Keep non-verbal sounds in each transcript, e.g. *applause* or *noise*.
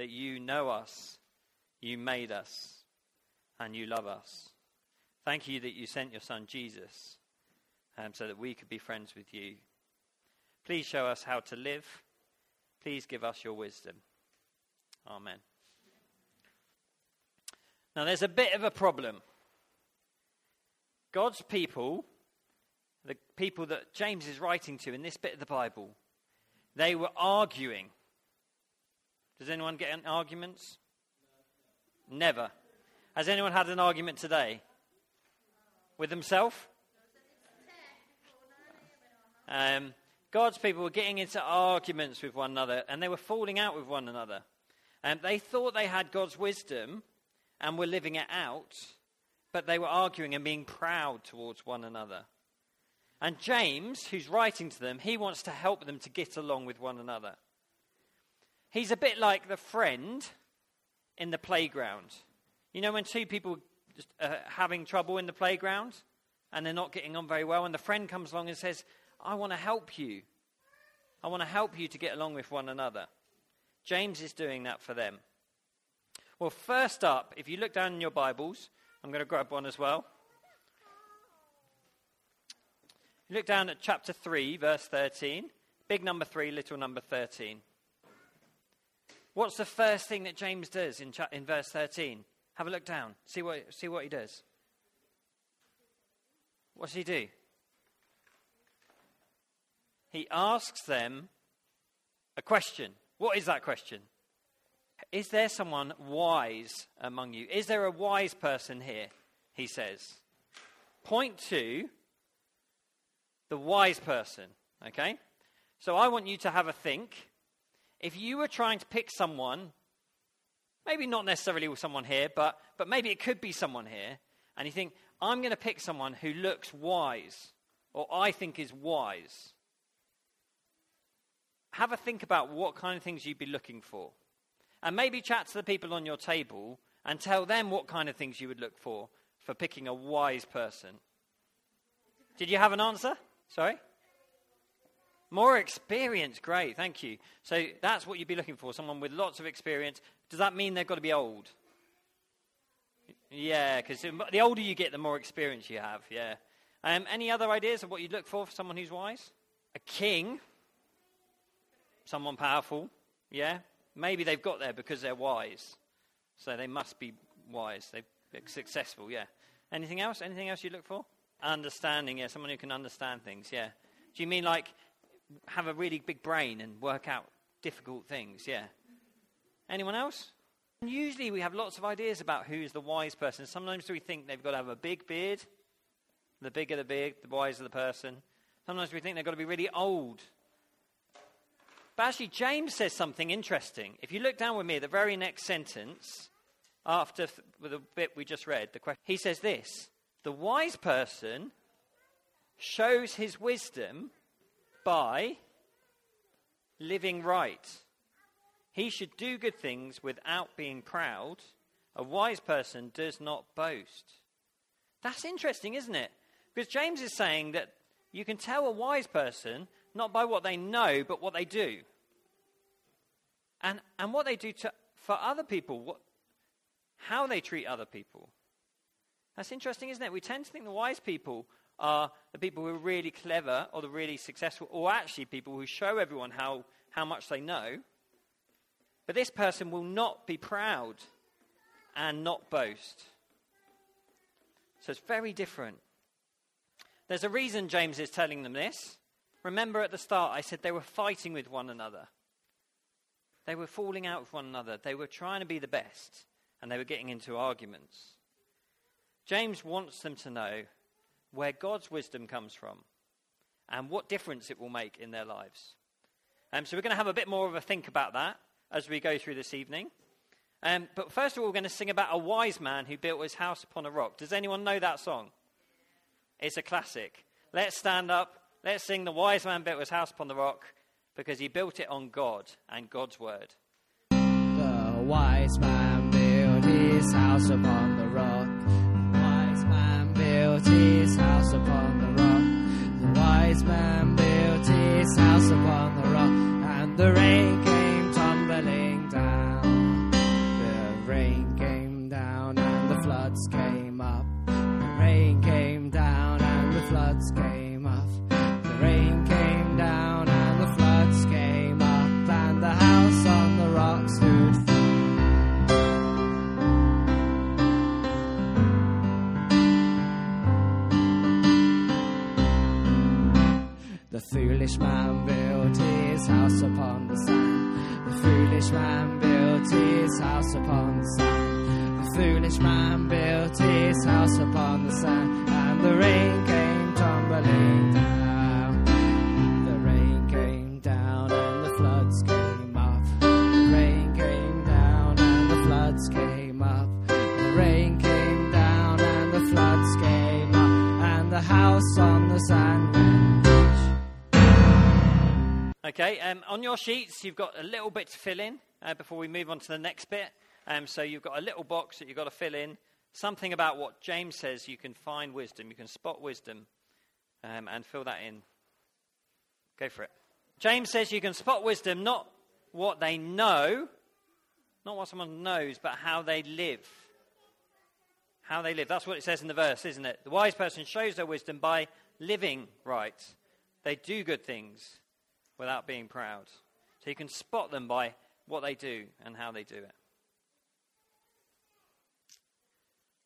that you know us, you made us, and you love us. Thank you that you sent your son Jesus um, so that we could be friends with you. Please show us how to live. Please give us your wisdom. Amen. Now, there's a bit of a problem. God's people, the people that James is writing to in this bit of the Bible, they were arguing. Does anyone get in arguments? Never. Has anyone had an argument today? With himself? Um, God's people were getting into arguments with one another and they were falling out with one another. And they thought they had God's wisdom and were living it out, but they were arguing and being proud towards one another. And James, who's writing to them, he wants to help them to get along with one another. He's a bit like the friend in the playground. You know, when two people are uh, having trouble in the playground and they're not getting on very well, and the friend comes along and says, I want to help you. I want to help you to get along with one another. James is doing that for them. Well, first up, if you look down in your Bibles, I'm going to grab one as well. Look down at chapter 3, verse 13. Big number 3, little number 13. What's the first thing that James does in, cha- in verse 13? Have a look down. See what, see what he does. What does he do? He asks them a question. What is that question? Is there someone wise among you? Is there a wise person here? He says. Point to the wise person, okay? So I want you to have a think. If you were trying to pick someone, maybe not necessarily someone here, but, but maybe it could be someone here, and you think, I'm going to pick someone who looks wise, or I think is wise. Have a think about what kind of things you'd be looking for. And maybe chat to the people on your table and tell them what kind of things you would look for for picking a wise person. Did you have an answer? Sorry? More experience. Great, thank you. So that's what you'd be looking for someone with lots of experience. Does that mean they've got to be old? Yeah, because the older you get, the more experience you have. Yeah. Um, any other ideas of what you'd look for for someone who's wise? A king. Someone powerful. Yeah. Maybe they've got there because they're wise. So they must be wise. They're successful, yeah. Anything else? Anything else you look for? Understanding, yeah. Someone who can understand things, yeah. Do you mean like have a really big brain and work out difficult things, yeah? Anyone else? Usually we have lots of ideas about who's the wise person. Sometimes we think they've got to have a big beard. The bigger the beard, the wiser the person. Sometimes we think they've got to be really old. But actually, James says something interesting. If you look down with me at the very next sentence, after th- the bit we just read, the question, he says this The wise person shows his wisdom by living right. He should do good things without being proud. A wise person does not boast. That's interesting, isn't it? Because James is saying that you can tell a wise person not by what they know, but what they do. And, and what they do to, for other people, what, how they treat other people. That's interesting, isn't it? We tend to think the wise people are the people who are really clever or the really successful, or actually people who show everyone how, how much they know. But this person will not be proud and not boast. So it's very different. There's a reason James is telling them this. Remember at the start, I said they were fighting with one another. They were falling out with one another. They were trying to be the best, and they were getting into arguments. James wants them to know where God's wisdom comes from and what difference it will make in their lives. Um, so we're going to have a bit more of a think about that as we go through this evening. Um, but first of all, we're going to sing about a wise man who built his house upon a rock. Does anyone know that song? It's a classic. Let's stand up Let's sing The Wise Man Built His House Upon the Rock because he built it on God and God's Word. The wise man built his house upon the built his house upon the rock. The wise man built his house upon the rock, and the rain came tumbling down. The rain came down, and the floods came. foolish man built his house upon the sand. The foolish man built his house upon the sand, and the rain came tumbling down. Okay, um, on your sheets, you've got a little bit to fill in uh, before we move on to the next bit. Um, so you've got a little box that you've got to fill in. Something about what James says you can find wisdom, you can spot wisdom, um, and fill that in. Go for it. James says you can spot wisdom, not what they know, not what someone knows, but how they live. How they live. That's what it says in the verse, isn't it? The wise person shows their wisdom by living right. They do good things without being proud. So you can spot them by what they do and how they do it.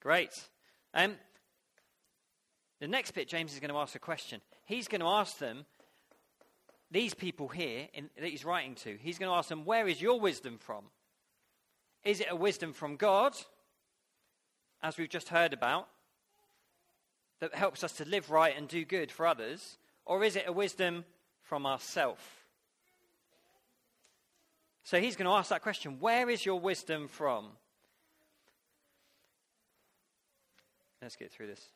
Great. Um, the next bit, James is going to ask a question. He's going to ask them, these people here in, that he's writing to, he's going to ask them, where is your wisdom from? Is it a wisdom from God, as we've just heard about, that helps us to live right and do good for others? Or is it a wisdom from ourself? So he's going to ask that question where is your wisdom from? Let's get through this.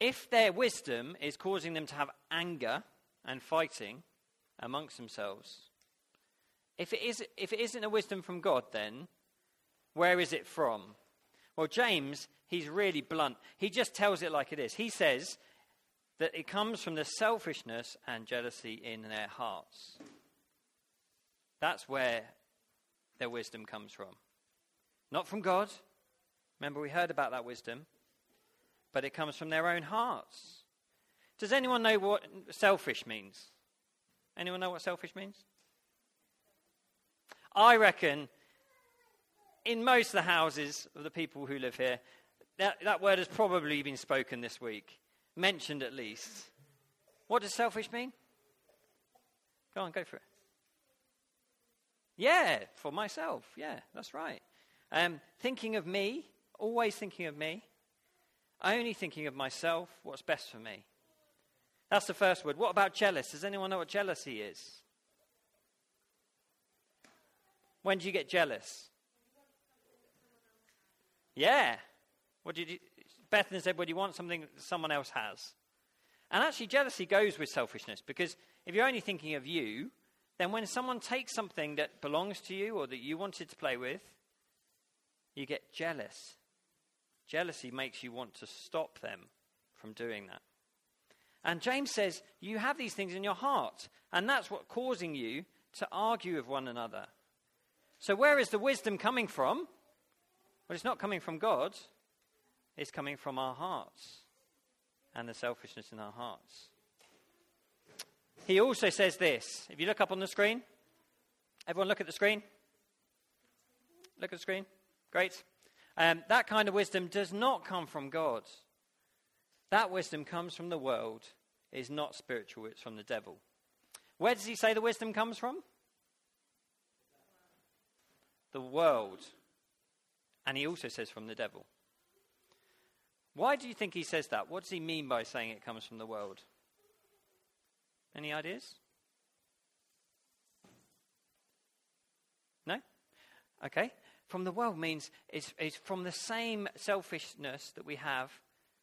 If their wisdom is causing them to have anger and fighting amongst themselves, if it, is, if it isn't a wisdom from God, then where is it from? Well, James, he's really blunt. He just tells it like it is. He says that it comes from the selfishness and jealousy in their hearts. That's where their wisdom comes from. Not from God. Remember, we heard about that wisdom. But it comes from their own hearts. Does anyone know what selfish means? Anyone know what selfish means? I reckon in most of the houses of the people who live here, that, that word has probably been spoken this week, mentioned at least. What does selfish mean? Go on, go for it. Yeah, for myself. Yeah, that's right. Um, thinking of me, always thinking of me, only thinking of myself, what's best for me. That's the first word. What about jealous? Does anyone know what jealousy is? When do you get jealous? Yeah. What did you, Bethany said, well, you want something that someone else has. And actually, jealousy goes with selfishness because if you're only thinking of you, then when someone takes something that belongs to you or that you wanted to play with, you get jealous. Jealousy makes you want to stop them from doing that. And James says, You have these things in your heart, and that's what's causing you to argue with one another. So, where is the wisdom coming from? Well, it's not coming from God, it's coming from our hearts and the selfishness in our hearts. He also says this. If you look up on the screen, everyone look at the screen. Look at the screen. Great. Um, that kind of wisdom does not come from God. That wisdom comes from the world, is not spiritual, it's from the devil. Where does he say the wisdom comes from? The world. And he also says from the devil. Why do you think he says that? What does he mean by saying it comes from the world? Any ideas? No? Okay. From the world means it's, it's from the same selfishness that we have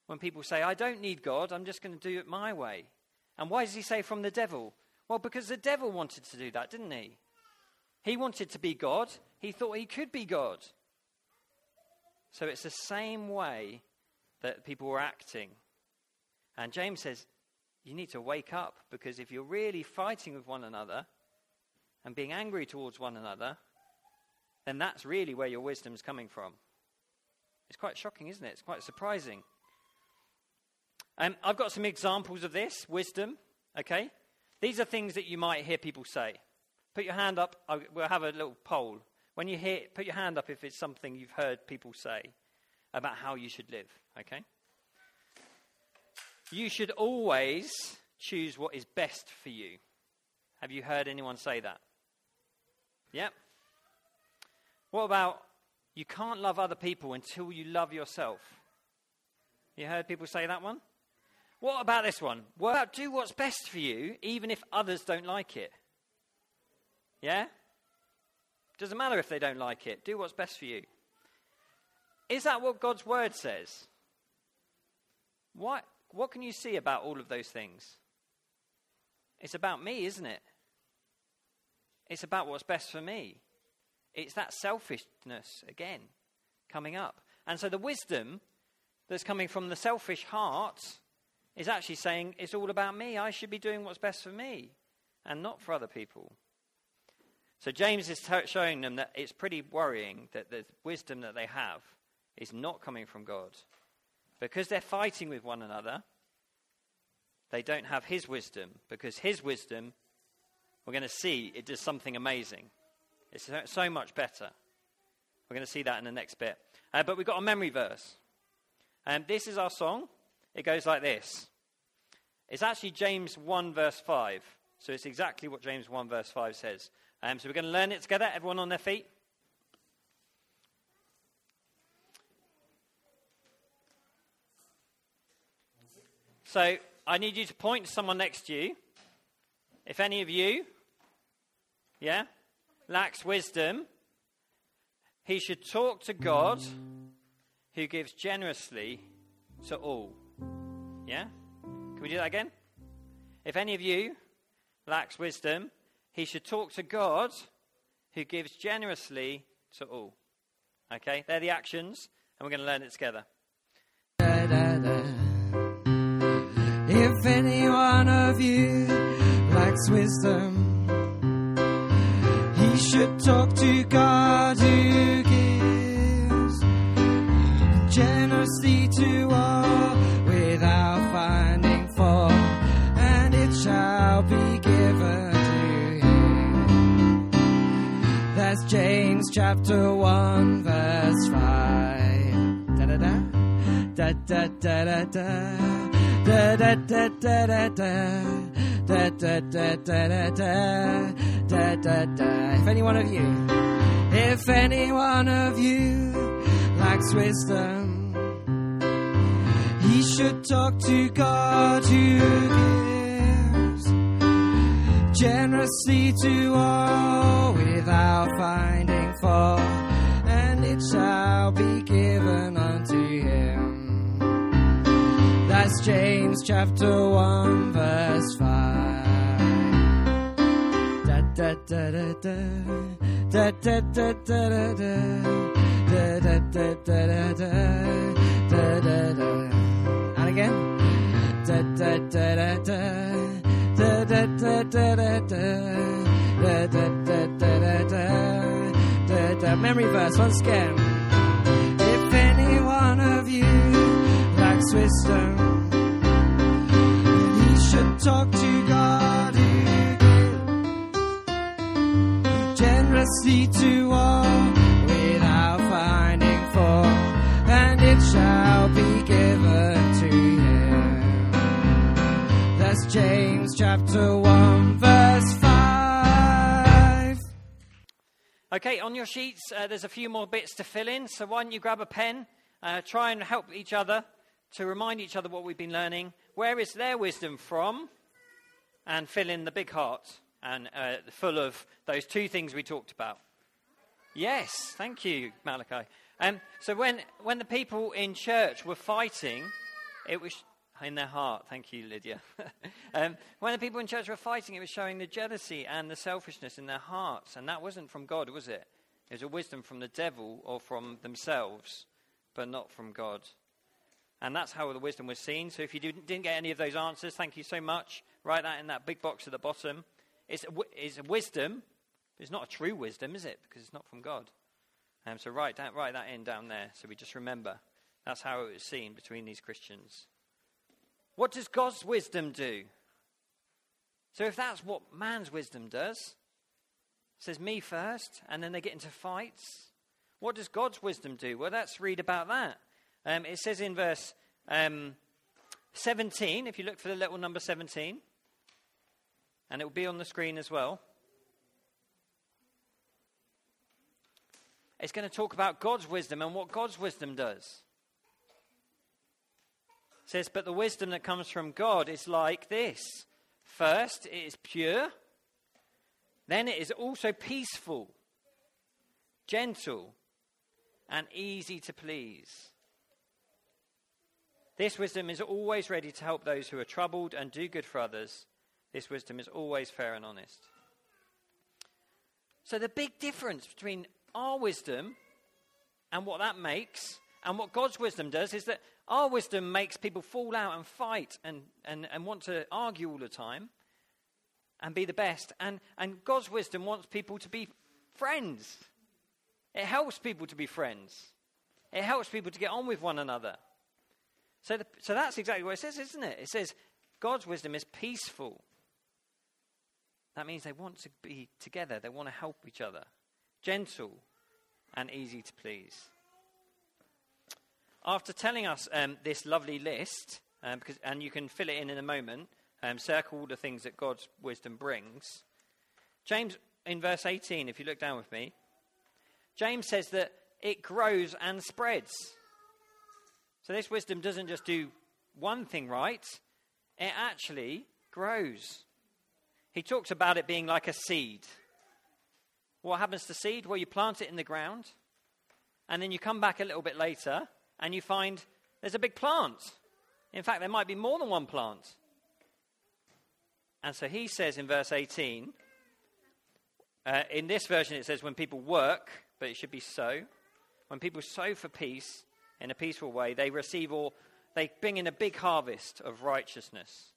when people say, I don't need God, I'm just going to do it my way. And why does he say from the devil? Well, because the devil wanted to do that, didn't he? He wanted to be God, he thought he could be God. So it's the same way that people were acting. And James says, you need to wake up because if you're really fighting with one another and being angry towards one another, then that's really where your wisdom is coming from. It's quite shocking, isn't it? It's quite surprising. Um, I've got some examples of this wisdom, okay? These are things that you might hear people say. Put your hand up. I'll, we'll have a little poll. When you hear, put your hand up if it's something you've heard people say about how you should live, okay? You should always choose what is best for you. Have you heard anyone say that? Yep. What about you can't love other people until you love yourself? You heard people say that one? What about this one? What about do what's best for you even if others don't like it? Yeah? Doesn't matter if they don't like it. Do what's best for you. Is that what God's word says? What, what can you see about all of those things? It's about me, isn't it? It's about what's best for me. It's that selfishness again coming up. And so the wisdom that's coming from the selfish heart is actually saying it's all about me. I should be doing what's best for me and not for other people. So James is t- showing them that it's pretty worrying that the wisdom that they have is not coming from God. Because they're fighting with one another, they don't have his wisdom. Because his wisdom, we're going to see, it does something amazing. It's so much better. We're going to see that in the next bit. Uh, but we've got a memory verse. And um, this is our song. It goes like this. It's actually James 1, verse 5. So it's exactly what James 1, verse 5 says. Um, so we're going to learn it together. Everyone on their feet. So I need you to point to someone next to you. If any of you, yeah, lacks wisdom, he should talk to God who gives generously to all. Yeah? Can we do that again? If any of you lacks wisdom, he should talk to God who gives generously to all. Okay? They're the actions, and we're going to learn it together. If any one of you lacks wisdom, he should talk to God who gives generously to all without finding fault, and it shall be given to him. That's James chapter 1, verse 5. Da da da. Da da da da da. Da da da da da da. Da da da da da da. If any one of you, if any one of you lacks wisdom, he should talk to God who gives generously to all without finding fault, and it shall That's James chapter 1, verse 5. Da da da da da. Da da da da da da. Da da da da da da. And again. Da da da da da. Da da da da da da. Da da da da da. Memory verse once again. If any one of you lacks wisdom, talk to God gives generously to all without finding fault, and it shall be given to him. That's James chapter 1, verse 5. Okay, on your sheets, uh, there's a few more bits to fill in. So why don't you grab a pen, uh, try and help each other to remind each other what we've been learning. Where is their wisdom from? And fill in the big heart and uh, full of those two things we talked about. Yes, thank you, Malachi. Um, so when, when the people in church were fighting, it was in their heart. Thank you, Lydia. *laughs* um, when the people in church were fighting, it was showing the jealousy and the selfishness in their hearts. And that wasn't from God, was it? It was a wisdom from the devil or from themselves, but not from God. And that's how the wisdom was seen. So if you didn't get any of those answers, thank you so much. Write that in that big box at the bottom. It's a, it's a wisdom. It's not a true wisdom, is it? Because it's not from God. Um, so write that, write that in down there so we just remember. That's how it was seen between these Christians. What does God's wisdom do? So if that's what man's wisdom does, says me first, and then they get into fights. What does God's wisdom do? Well, let's read about that. Um, it says in verse um, 17, if you look for the little number 17, and it will be on the screen as well. it's going to talk about God's wisdom and what God's wisdom does. It says, But the wisdom that comes from God is like this first, it is pure, then it is also peaceful, gentle, and easy to please. This wisdom is always ready to help those who are troubled and do good for others. This wisdom is always fair and honest. So, the big difference between our wisdom and what that makes and what God's wisdom does is that our wisdom makes people fall out and fight and, and, and want to argue all the time and be the best. And, and God's wisdom wants people to be friends. It helps people to be friends, it helps people to get on with one another. So, the, so that's exactly what it says, isn't it? It says God's wisdom is peaceful. That means they want to be together, they want to help each other, gentle and easy to please. After telling us um, this lovely list, um, because, and you can fill it in in a moment, um, circle all the things that God's wisdom brings. James, in verse 18, if you look down with me, James says that it grows and spreads. So this wisdom doesn't just do one thing right, it actually grows. He talks about it being like a seed. What happens to seed? Well, you plant it in the ground, and then you come back a little bit later, and you find there's a big plant. In fact, there might be more than one plant. And so he says in verse 18, uh, in this version it says, when people work, but it should be sow. When people sow for peace in a peaceful way, they receive all, they bring in a big harvest of righteousness.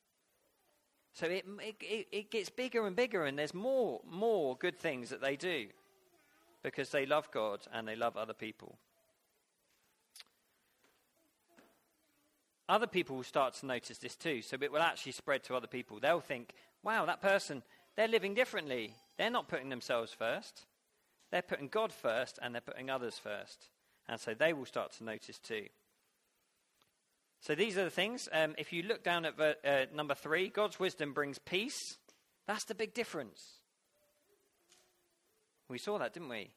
So it, it, it gets bigger and bigger, and there's more, more good things that they do because they love God and they love other people. Other people will start to notice this too, so it will actually spread to other people. They'll think, wow, that person, they're living differently. They're not putting themselves first, they're putting God first, and they're putting others first. And so they will start to notice too. So these are the things. Um, if you look down at uh, number three, God's wisdom brings peace. That's the big difference. We saw that, didn't we?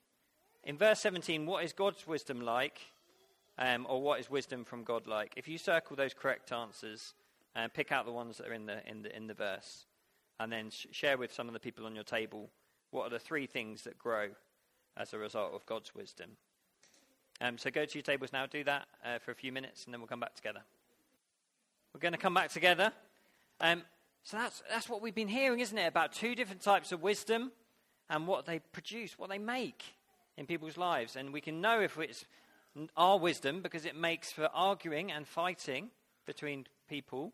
In verse 17, what is God's wisdom like? Um, or what is wisdom from God like? If you circle those correct answers and pick out the ones that are in the, in the, in the verse, and then sh- share with some of the people on your table what are the three things that grow as a result of God's wisdom. Um, so go to your tables now, do that uh, for a few minutes, and then we'll come back together. We're going to come back together. Um, so that's, that's what we've been hearing, isn't it? About two different types of wisdom and what they produce, what they make in people's lives. And we can know if it's our wisdom because it makes for arguing and fighting between people.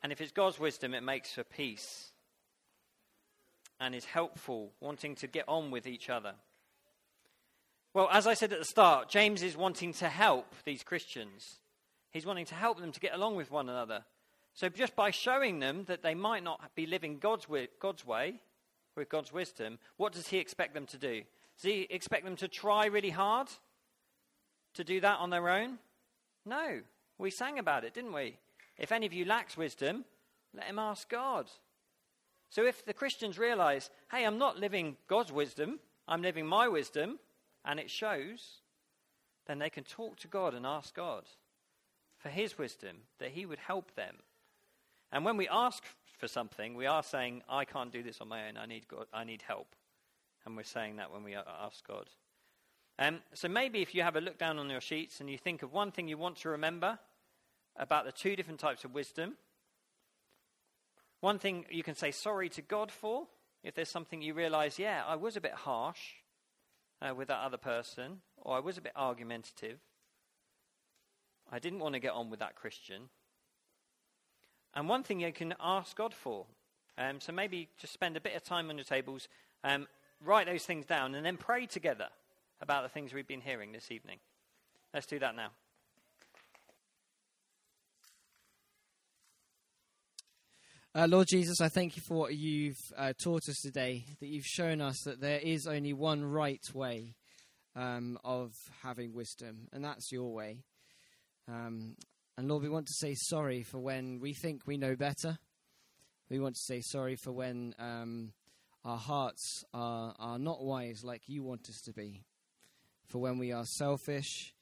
And if it's God's wisdom, it makes for peace and is helpful, wanting to get on with each other. Well, as I said at the start, James is wanting to help these Christians. He's wanting to help them to get along with one another. So, just by showing them that they might not be living God's way, God's way, with God's wisdom, what does he expect them to do? Does he expect them to try really hard to do that on their own? No. We sang about it, didn't we? If any of you lacks wisdom, let him ask God. So, if the Christians realize, hey, I'm not living God's wisdom, I'm living my wisdom, and it shows, then they can talk to God and ask God for His wisdom, that He would help them. And when we ask for something, we are saying, I can't do this on my own, I need, God, I need help. And we're saying that when we ask God. Um, so maybe if you have a look down on your sheets and you think of one thing you want to remember about the two different types of wisdom, one thing you can say sorry to God for, if there's something you realize, yeah, I was a bit harsh, uh, with that other person, or I was a bit argumentative. I didn't want to get on with that Christian. And one thing you can ask God for. Um, so maybe just spend a bit of time on your tables, um, write those things down, and then pray together about the things we've been hearing this evening. Let's do that now. Uh, Lord Jesus, I thank you for what you've uh, taught us today, that you've shown us that there is only one right way um, of having wisdom, and that's your way. Um, and Lord, we want to say sorry for when we think we know better. We want to say sorry for when um, our hearts are, are not wise like you want us to be. for when we are selfish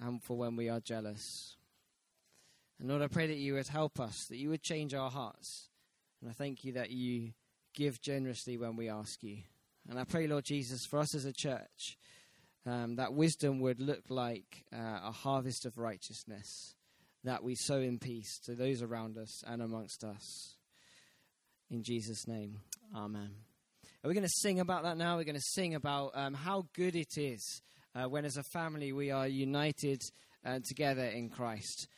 and for when we are jealous. And Lord, I pray that you would help us, that you would change our hearts. And I thank you that you give generously when we ask you. And I pray, Lord Jesus, for us as a church, um, that wisdom would look like uh, a harvest of righteousness that we sow in peace to those around us and amongst us. In Jesus' name, amen. Are we going to sing about that now? We're going to sing about um, how good it is uh, when, as a family, we are united uh, together in Christ.